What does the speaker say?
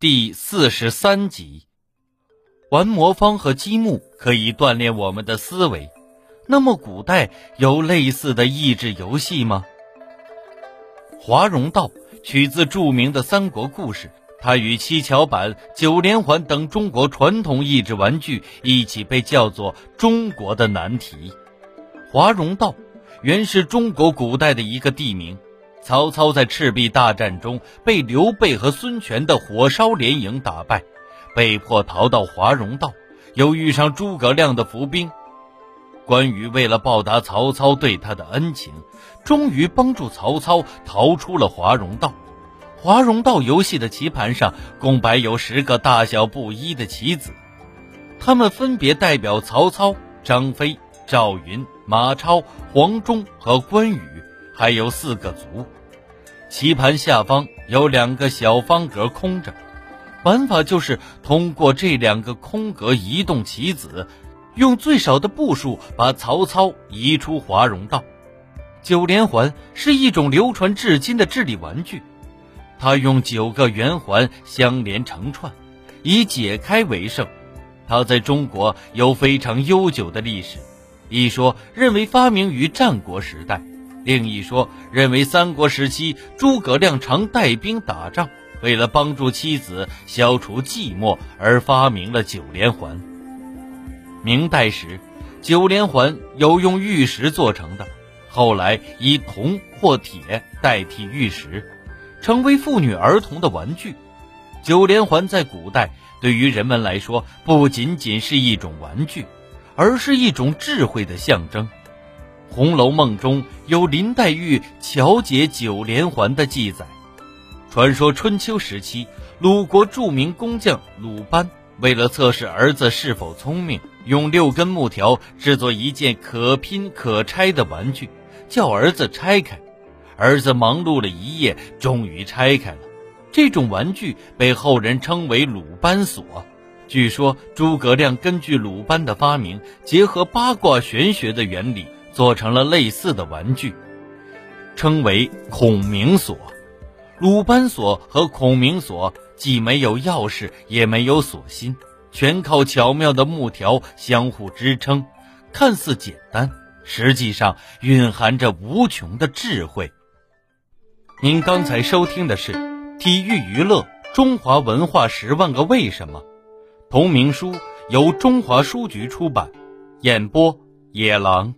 第四十三集，玩魔方和积木可以锻炼我们的思维。那么，古代有类似的益智游戏吗？华容道取自著名的三国故事，它与七巧板、九连环等中国传统益智玩具一起被叫做中国的难题。华容道原是中国古代的一个地名。曹操在赤壁大战中被刘备和孙权的火烧连营打败，被迫逃到华容道，又遇上诸葛亮的伏兵。关羽为了报答曹操对他的恩情，终于帮助曹操逃出了华容道。华容道游戏的棋盘上共摆有十个大小不一的棋子，他们分别代表曹操、张飞、赵云、马超、黄忠和关羽，还有四个卒。棋盘下方有两个小方格空着，玩法就是通过这两个空格移动棋子，用最少的步数把曹操移出华容道。九连环是一种流传至今的智力玩具，它用九个圆环相连成串，以解开为胜。它在中国有非常悠久的历史，一说认为发明于战国时代。另一说认为，三国时期诸葛亮常带兵打仗，为了帮助妻子消除寂寞而发明了九连环。明代时，九连环有用玉石做成的，后来以铜或铁代替玉石，成为妇女儿童的玩具。九连环在古代对于人们来说，不仅仅是一种玩具，而是一种智慧的象征。《红楼梦》中有林黛玉巧解九连环的记载。传说春秋时期，鲁国著名工匠鲁班为了测试儿子是否聪明，用六根木条制作一件可拼可拆的玩具，叫儿子拆开。儿子忙碌了一夜，终于拆开了。这种玩具被后人称为鲁班锁。据说诸葛亮根据鲁班的发明，结合八卦玄学的原理。做成了类似的玩具，称为孔明锁。鲁班锁和孔明锁既没有钥匙，也没有锁芯，全靠巧妙的木条相互支撑。看似简单，实际上蕴含着无穷的智慧。您刚才收听的是《体育娱乐中华文化十万个为什么》，同名书由中华书局出版，演播野狼。